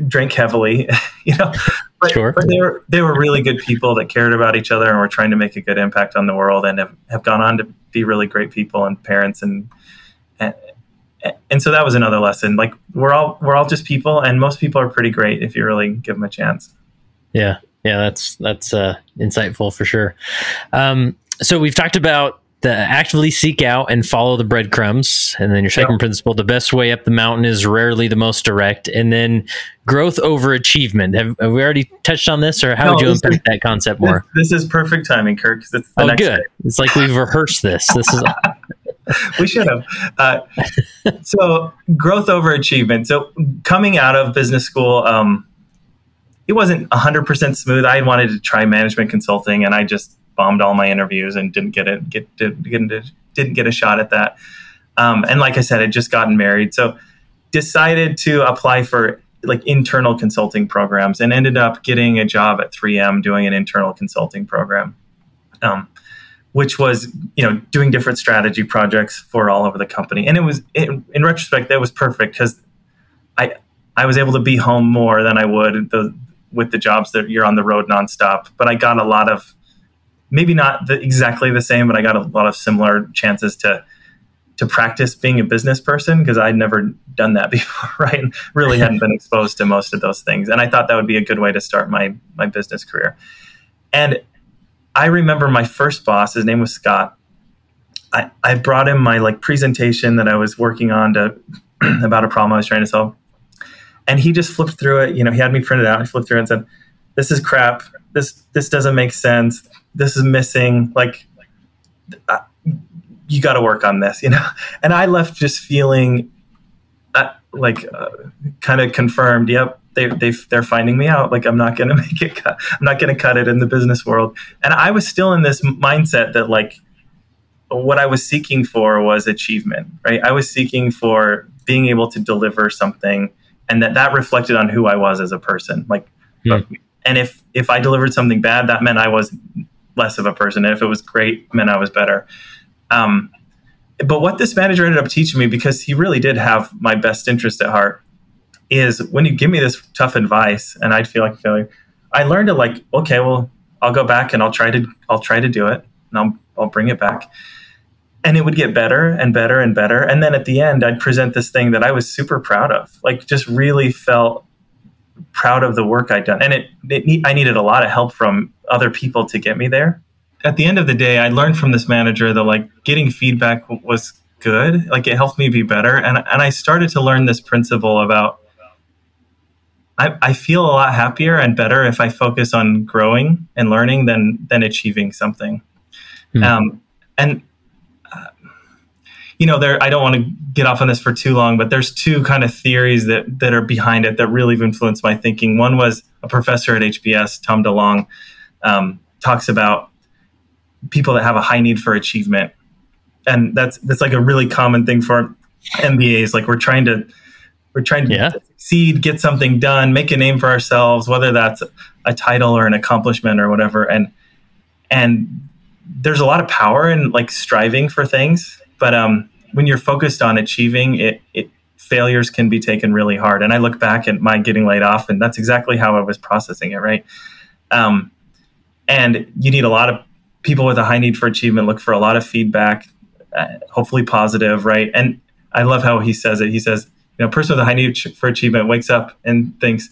drank heavily, you know, but, sure. but they were they were really good people that cared about each other and were trying to make a good impact on the world and have, have gone on to be really great people and parents and, and and so that was another lesson. Like we're all we're all just people, and most people are pretty great if you really give them a chance. Yeah, yeah, that's that's uh, insightful for sure. Um, so we've talked about actively seek out and follow the breadcrumbs, and then your second yep. principle: the best way up the mountain is rarely the most direct, and then growth over achievement. Have, have we already touched on this, or how no, would you unpack is, that concept more? This, this, is perfect timing, Kurt. It's oh, good. Day. It's like we've rehearsed this. This is. we should have. Uh, so, growth over achievement. So, coming out of business school, um, it wasn't 100% smooth. I wanted to try management consulting, and I just bombed all my interviews and didn't get it. Get didn't, didn't get a shot at that. Um, and like I said, I'd just gotten married, so decided to apply for like internal consulting programs, and ended up getting a job at 3M doing an internal consulting program. Um, which was you know doing different strategy projects for all over the company and it was in retrospect that was perfect because i i was able to be home more than i would the, with the jobs that you're on the road nonstop but i got a lot of maybe not the, exactly the same but i got a lot of similar chances to to practice being a business person because I'd never done that before, right? And really hadn't been exposed to most of those things. And I thought that would be a good way to start my my business career. And I remember my first boss, his name was Scott. I, I brought him my like presentation that I was working on to about a problem I was trying to solve. And he just flipped through it. You know, he had me print it out. He flipped through it and said, This is crap. This this doesn't make sense. This is missing. Like uh, you got to work on this, you know? And I left just feeling uh, like uh, kind of confirmed, yep, they they they're finding me out. Like I'm not going to make it. Cut. I'm not going to cut it in the business world. And I was still in this mindset that like what I was seeking for was achievement. Right. I was seeking for being able to deliver something, and that that reflected on who I was as a person. Like, hmm. and if if I delivered something bad, that meant I was less of a person. And if it was great, meant I was better. Um, but what this manager ended up teaching me, because he really did have my best interest at heart, is when you give me this tough advice and I'd feel like a failure, I learned to like, okay, well, I'll go back and I'll try to I'll try to do it and I'll I'll bring it back. And it would get better and better and better. And then at the end, I'd present this thing that I was super proud of. Like just really felt proud of the work I'd done. And it, it I needed a lot of help from other people to get me there. At the end of the day, I learned from this manager that like getting feedback was good. Like it helped me be better. And and I started to learn this principle about I, I feel a lot happier and better if I focus on growing and learning than than achieving something. Hmm. Um, and you know, there I don't want to get off on this for too long, but there's two kind of theories that that are behind it that really have influenced my thinking. One was a professor at HBS, Tom DeLong, um, talks about people that have a high need for achievement, and that's that's like a really common thing for MBAs. Like we're trying to we're trying to yeah. succeed, get something done, make a name for ourselves, whether that's a title or an accomplishment or whatever. And and there's a lot of power in like striving for things, but um, when you're focused on achieving it, it failures can be taken really hard. And I look back at my getting laid off, and that's exactly how I was processing it, right? Um, and you need a lot of people with a high need for achievement look for a lot of feedback, uh, hopefully positive, right? And I love how he says it. He says, you know, person with a high need for achievement wakes up and thinks,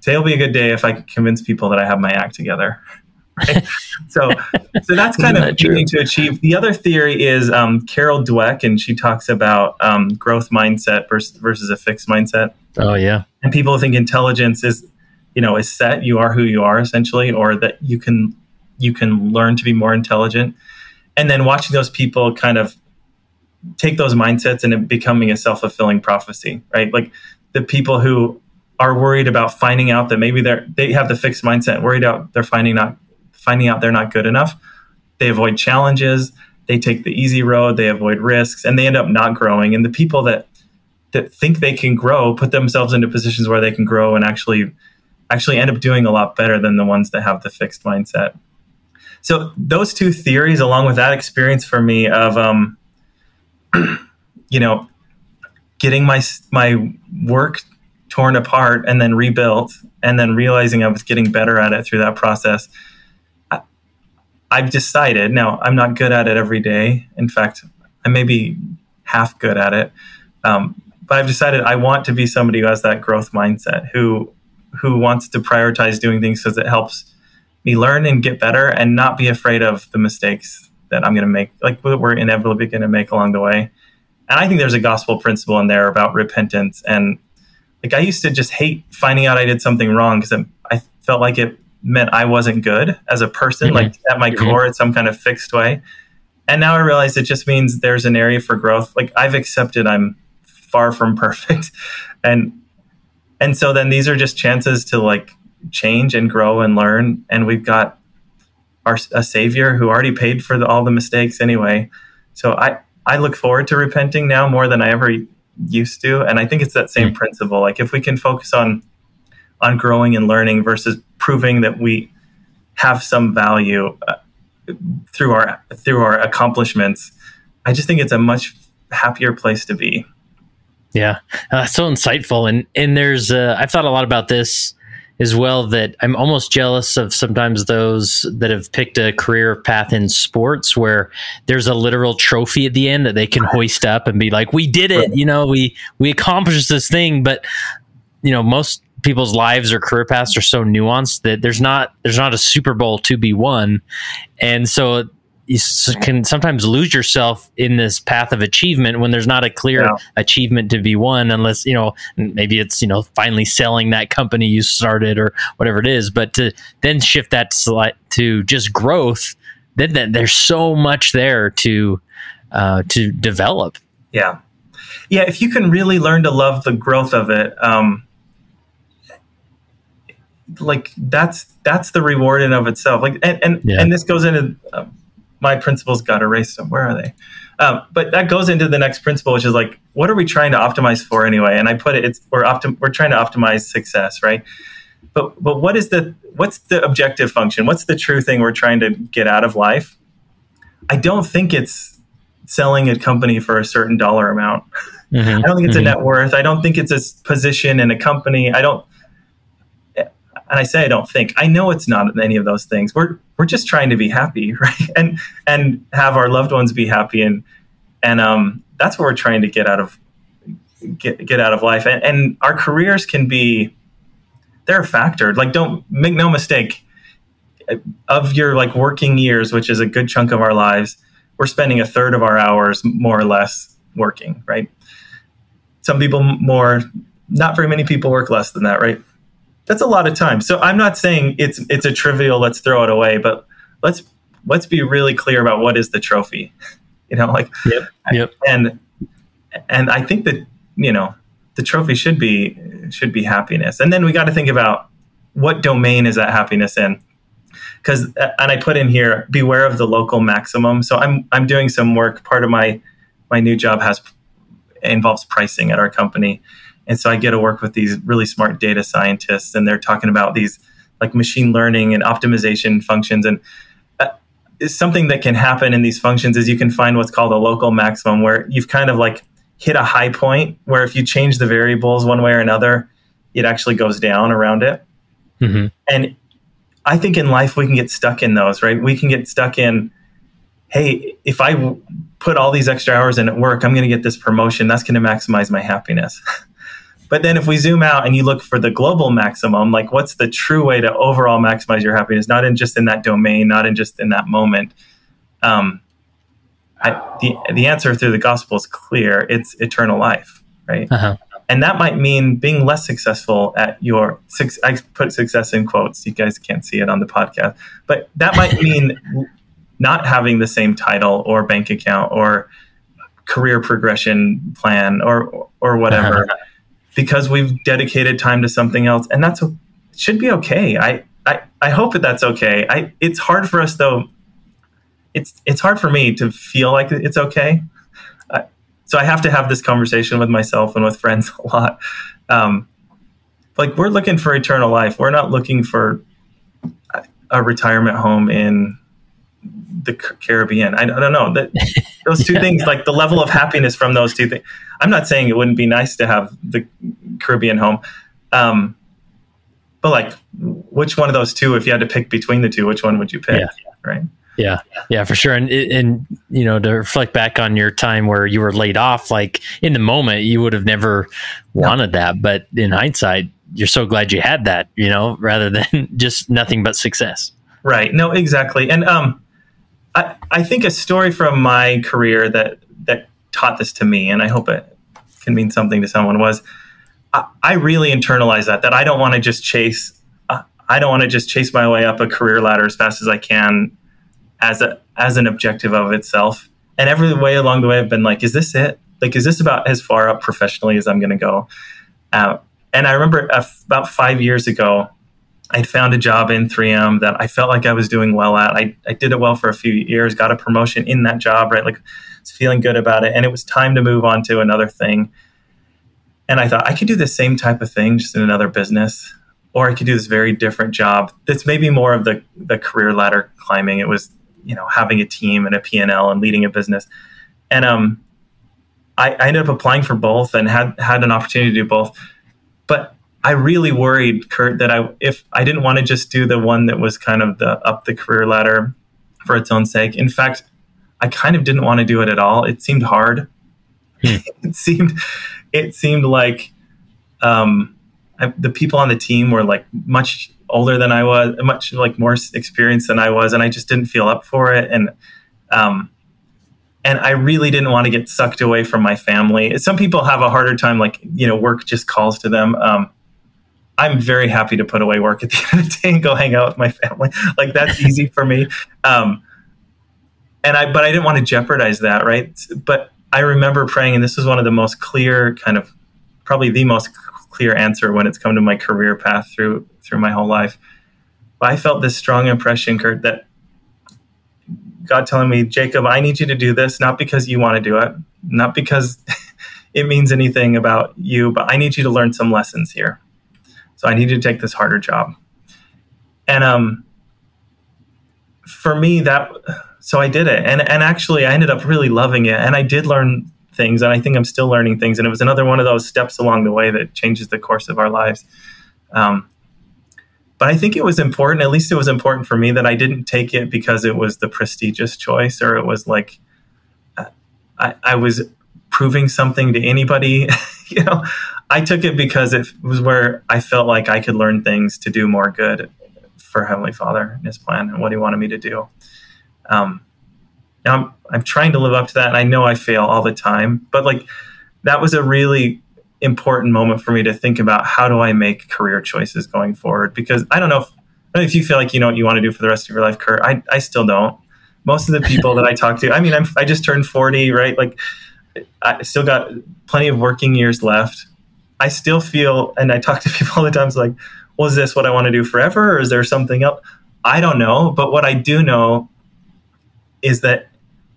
today will be a good day if I can convince people that I have my act together. Right? so, so that's kind of that needing to achieve. The other theory is um, Carol Dweck, and she talks about um, growth mindset versus, versus a fixed mindset. Oh yeah, and people think intelligence is, you know, is set. You are who you are essentially, or that you can you can learn to be more intelligent. And then watching those people kind of take those mindsets and it becoming a self-fulfilling prophecy right like the people who are worried about finding out that maybe they're they have the fixed mindset, worried out they're finding not finding out they're not good enough. They avoid challenges, they take the easy road, they avoid risks, and they end up not growing. And the people that that think they can grow put themselves into positions where they can grow and actually actually end up doing a lot better than the ones that have the fixed mindset. So those two theories, along with that experience for me of, um, you know, getting my my work torn apart and then rebuilt, and then realizing I was getting better at it through that process. I've decided now I'm not good at it every day. In fact, I may be half good at it, um, but I've decided I want to be somebody who has that growth mindset, who who wants to prioritize doing things because it helps me learn and get better and not be afraid of the mistakes that I'm going to make, like we're inevitably going to make along the way. And I think there's a gospel principle in there about repentance. And like I used to just hate finding out I did something wrong because I felt like it meant I wasn't good as a person, mm-hmm. like at my mm-hmm. core, in some kind of fixed way. And now I realize it just means there's an area for growth. Like I've accepted I'm far from perfect. And and so then these are just chances to like change and grow and learn and we've got our a savior who already paid for the, all the mistakes anyway so i i look forward to repenting now more than i ever used to and i think it's that same mm-hmm. principle like if we can focus on on growing and learning versus proving that we have some value uh, through our through our accomplishments i just think it's a much happier place to be yeah, uh, so insightful. And and there's uh, I've thought a lot about this as well. That I'm almost jealous of sometimes those that have picked a career path in sports where there's a literal trophy at the end that they can hoist up and be like, "We did it!" You know, we we accomplished this thing. But you know, most people's lives or career paths are so nuanced that there's not there's not a Super Bowl to be won, and so you can sometimes lose yourself in this path of achievement when there's not a clear yeah. achievement to be won unless you know maybe it's you know finally selling that company you started or whatever it is. But to then shift that to, to just growth then, then there's so much there to uh, to develop. Yeah. Yeah if you can really learn to love the growth of it um, like that's that's the reward in of itself like and and, yeah. and this goes into um, my principles got erased. Them. Where are they? Um, but that goes into the next principle, which is like, what are we trying to optimize for anyway? And I put it, it's we're optim- we're trying to optimize success, right? But but what is the what's the objective function? What's the true thing we're trying to get out of life? I don't think it's selling a company for a certain dollar amount. Mm-hmm. I don't think it's mm-hmm. a net worth. I don't think it's a position in a company. I don't and I say I don't think I know it's not any of those things. We're we're just trying to be happy, right? And and have our loved ones be happy, and and um, that's what we're trying to get out of get get out of life. And, and our careers can be they're factored. Like don't make no mistake of your like working years, which is a good chunk of our lives. We're spending a third of our hours more or less working, right? Some people more. Not very many people work less than that, right? That's a lot of time. So I'm not saying it's it's a trivial let's throw it away, but let's let's be really clear about what is the trophy. You know, like yep, yep. and and I think that you know the trophy should be should be happiness, and then we got to think about what domain is that happiness in. Because uh, and I put in here, beware of the local maximum. So I'm I'm doing some work. Part of my my new job has involves pricing at our company, and so I get to work with these really smart data scientists, and they're talking about these like machine learning and optimization functions. And uh, something that can happen in these functions is you can find what's called a local maximum, where you've kind of like hit a high point where if you change the variables one way or another, it actually goes down around it. Mm-hmm. And I think in life we can get stuck in those, right? We can get stuck in, hey, if I put all these extra hours in at work, I'm going to get this promotion. That's going to maximize my happiness. But then if we zoom out and you look for the global maximum, like what's the true way to overall maximize your happiness, not in just in that domain, not in just in that moment. Um, I, the, the answer through the gospel is clear. It's eternal life, right? Uh-huh. And that might mean being less successful at your, I put success in quotes. You guys can't see it on the podcast, but that might mean not having the same title or bank account or career progression plan or, or whatever. Uh-huh because we've dedicated time to something else, and that's should be okay. I I, I hope that that's okay. I it's hard for us though. It's it's hard for me to feel like it's okay. So I have to have this conversation with myself and with friends a lot. Um, like we're looking for eternal life. We're not looking for a retirement home in the Caribbean. I, I don't know that those two yeah, things, yeah. like the level of happiness from those two things. I'm not saying it wouldn't be nice to have the Caribbean home, um, but like, which one of those two, if you had to pick between the two, which one would you pick? Yeah. Right. Yeah, yeah, for sure. And and you know, to reflect back on your time where you were laid off, like in the moment, you would have never wanted that, but in hindsight, you're so glad you had that, you know, rather than just nothing but success. Right. No, exactly. And um, I, I think a story from my career that that taught this to me, and I hope it can mean something to someone, was I, I really internalized that that I don't want to just chase. I don't want to just chase my way up a career ladder as fast as I can, as a as an objective of itself. And every way along the way, I've been like, "Is this it? Like, is this about as far up professionally as I'm going to go?" Uh, and I remember about five years ago, I'd found a job in 3M that I felt like I was doing well at. I, I did it well for a few years, got a promotion in that job, right? Like, I was feeling good about it. And it was time to move on to another thing. And I thought I could do the same type of thing just in another business, or I could do this very different job that's maybe more of the, the career ladder climbing. It was, you know, having a team and a P&L and leading a business. And um, I, I ended up applying for both and had, had an opportunity to do both but I really worried, Kurt, that I if I didn't want to just do the one that was kind of the up the career ladder for its own sake. In fact, I kind of didn't want to do it at all. It seemed hard. Hmm. it seemed it seemed like um, I, the people on the team were like much older than I was, much like more experienced than I was, and I just didn't feel up for it. And um, and I really didn't want to get sucked away from my family. Some people have a harder time, like you know, work just calls to them. Um, I'm very happy to put away work at the end of the day and go hang out with my family. Like that's easy for me. Um, and I, but I didn't want to jeopardize that, right? But I remember praying, and this was one of the most clear, kind of, probably the most clear answer when it's come to my career path through through my whole life. But I felt this strong impression, Kurt, that God telling me, Jacob, I need you to do this, not because you want to do it, not because it means anything about you, but I need you to learn some lessons here. So I need to take this harder job. And um, for me, that so I did it, and and actually, I ended up really loving it, and I did learn things, and I think I'm still learning things, and it was another one of those steps along the way that changes the course of our lives. Um, but I think it was important, at least it was important for me that I didn't take it because it was the prestigious choice or it was like uh, I, I was proving something to anybody. you know, I took it because it was where I felt like I could learn things to do more good for Heavenly Father and His plan and what He wanted me to do. Um, now I'm, I'm trying to live up to that, and I know I fail all the time, but like that was a really important moment for me to think about how do I make career choices going forward? Because I don't know if, know if you feel like you know what you want to do for the rest of your life, Kurt. I, I still don't. Most of the people that I talk to, I mean, I'm, I just turned 40, right? Like, I still got plenty of working years left. I still feel, and I talk to people all the time, it's like, well, is this what I want to do forever? Or is there something else? I don't know. But what I do know is that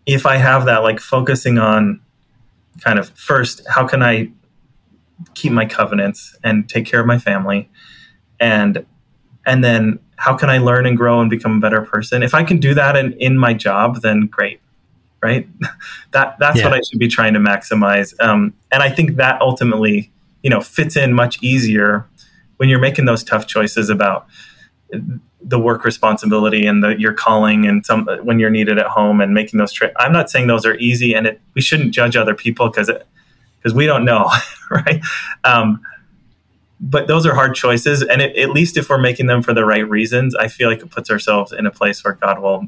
if I have that, like focusing on kind of first, how can I keep my covenants and take care of my family and and then how can i learn and grow and become a better person if i can do that in, in my job then great right that that's yeah. what i should be trying to maximize um, and i think that ultimately you know fits in much easier when you're making those tough choices about the work responsibility and the your calling and some when you're needed at home and making those trips i'm not saying those are easy and it, we shouldn't judge other people because because we don't know, right? Um, but those are hard choices, and it, at least if we're making them for the right reasons, I feel like it puts ourselves in a place where God will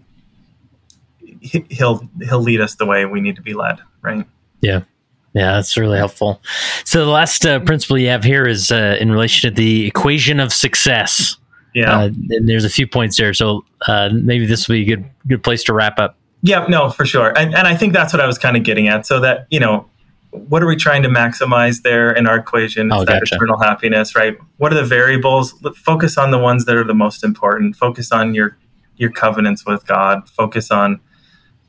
he'll he'll lead us the way we need to be led, right? Yeah. Yeah, that's really helpful. So the last uh, principle you have here is uh, in relation to the equation of success. Yeah, uh, and there's a few points there, so uh, maybe this will be a good good place to wrap up. Yeah, no, for sure, and and I think that's what I was kind of getting at. So that you know, what are we trying to maximize there in our equation? Oh, that gotcha. eternal happiness, right? What are the variables? Focus on the ones that are the most important. Focus on your your covenants with God. Focus on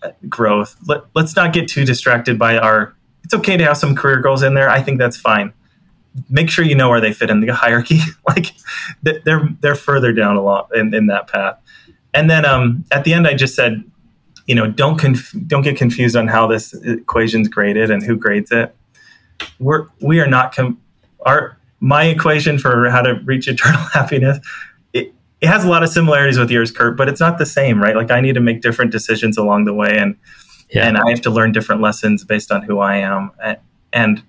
uh, growth. Let, let's not get too distracted by our. It's okay to have some career goals in there. I think that's fine. Make sure you know where they fit in the hierarchy. like they're they're further down a lot in, in that path. And then um, at the end, I just said, you know, don't conf- don't get confused on how this equation's graded and who grades it. We're we are not com- our my equation for how to reach eternal happiness. It, it has a lot of similarities with yours, Kurt, but it's not the same, right? Like I need to make different decisions along the way, and Yeah. and I have to learn different lessons based on who I am, and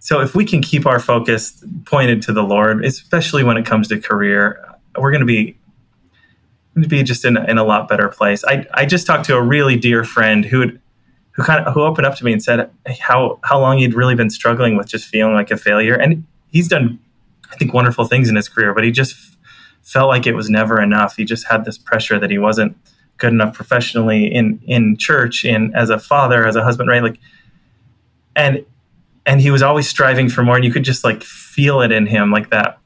so if we can keep our focus pointed to the Lord, especially when it comes to career, we're going to be going to be just in, in a lot better place. I, I just talked to a really dear friend who had, who kind of who opened up to me and said how how long he'd really been struggling with just feeling like a failure, and he's done I think wonderful things in his career, but he just felt like it was never enough. He just had this pressure that he wasn't good enough professionally in in church, in as a father, as a husband, right? Like, and and he was always striving for more, and you could just like feel it in him, like that.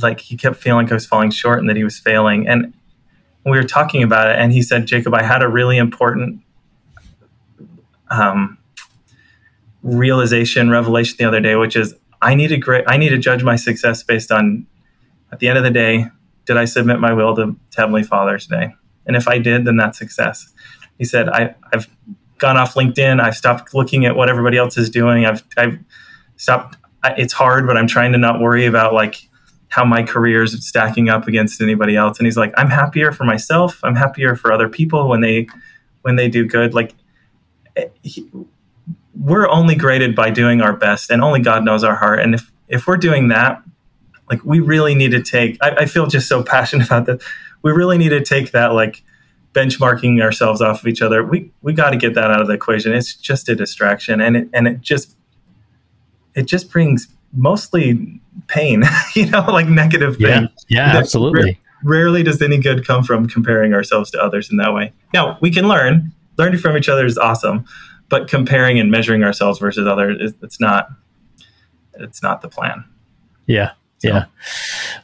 Like he kept feeling like I was falling short and that he was failing, and we were talking about it, and he said, "Jacob, I had a really important." Um, realization revelation the other day which is i need to great i need to judge my success based on at the end of the day did i submit my will to, to heavenly father today and if i did then that's success. He said I, i've gone off linkedin. I've stopped looking at what everybody else is doing. I've, I've stopped it's hard but i'm trying to not worry about like how my career is stacking up against anybody else. And he's like i'm happier for myself. I'm happier for other people when they when they do good. Like eh, he, we're only graded by doing our best and only god knows our heart. And if if we're doing that like we really need to take I, I feel just so passionate about that we really need to take that like benchmarking ourselves off of each other we we got to get that out of the equation it's just a distraction and it and it just it just brings mostly pain you know like negative pain Yeah. Yeah. Absolutely. rarely does any good come from comparing ourselves to others in that way. Now, we can learn. Learning from each other is awesome, but comparing and measuring ourselves versus others is it's not it's not the plan. Yeah. Yeah.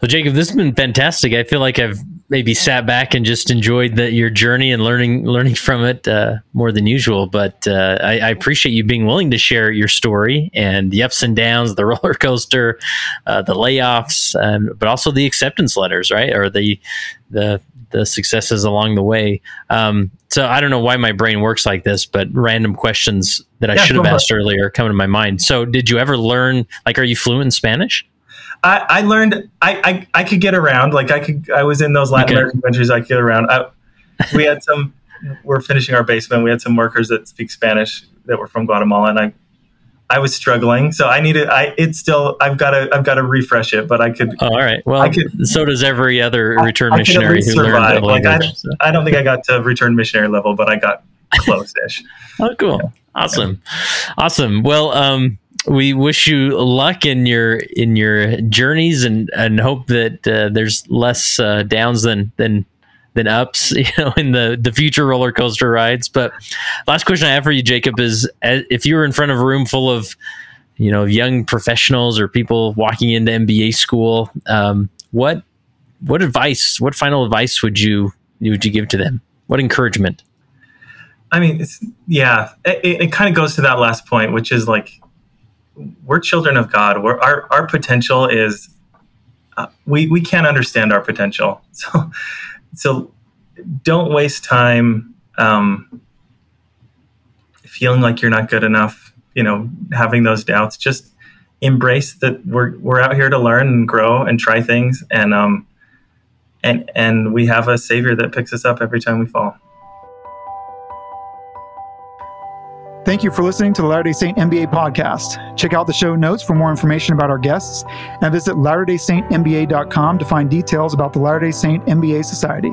Well, Jacob, this has been fantastic. I feel like I've maybe sat back and just enjoyed the, your journey and learning learning from it uh, more than usual. But uh, I, I appreciate you being willing to share your story and the ups and downs, the roller coaster, uh, the layoffs, um, but also the acceptance letters, right? Or the the the successes along the way. Um, so I don't know why my brain works like this, but random questions that I Yeah, should have asked earlier come to my mind. So did you ever learn? Like, are you fluent in Spanish? I, I learned I, I I could get around. Like I could I was in those Latin Okay. American countries. I could get around. I, we had some. We're finishing our basement. We had some workers that speak Spanish that were from Guatemala, and I I was struggling. So I needed. I it's still. I've got to. I've got to refresh it. But I could. Oh, all right. Well, I could- so does every other return I missionary least who learned survive. the Like, I so- I don't think I got to return missionary level, but I got close-ish. Oh, cool. Awesome. Awesome. Well, um, we wish you luck in your in your journeys and and hope that uh, there's less uh, downs than than than ups, you know, in the the future roller coaster rides. But last question I have for you, Jacob, is uh, if you were in front of a room full of you know young professionals or people walking into MBA school, um, what what advice, what final advice would you would you give to them? What encouragement? I mean, it's yeah. It, it kind of goes to that last point, which is like we're children of God. We're, our our potential is uh, we we can't understand our potential. So so don't waste time um, feeling like you're not good enough. You know, having those doubts. Just embrace that we're we're out here to learn and grow and try things, and um and and we have a Savior that picks us up every time we fall. Thank you for listening to the Latter day Saint MBA podcast. Check out the show notes for more information about our guests and visit latterdaysaintmba.com to find details about the Latter day Saint MBA Society.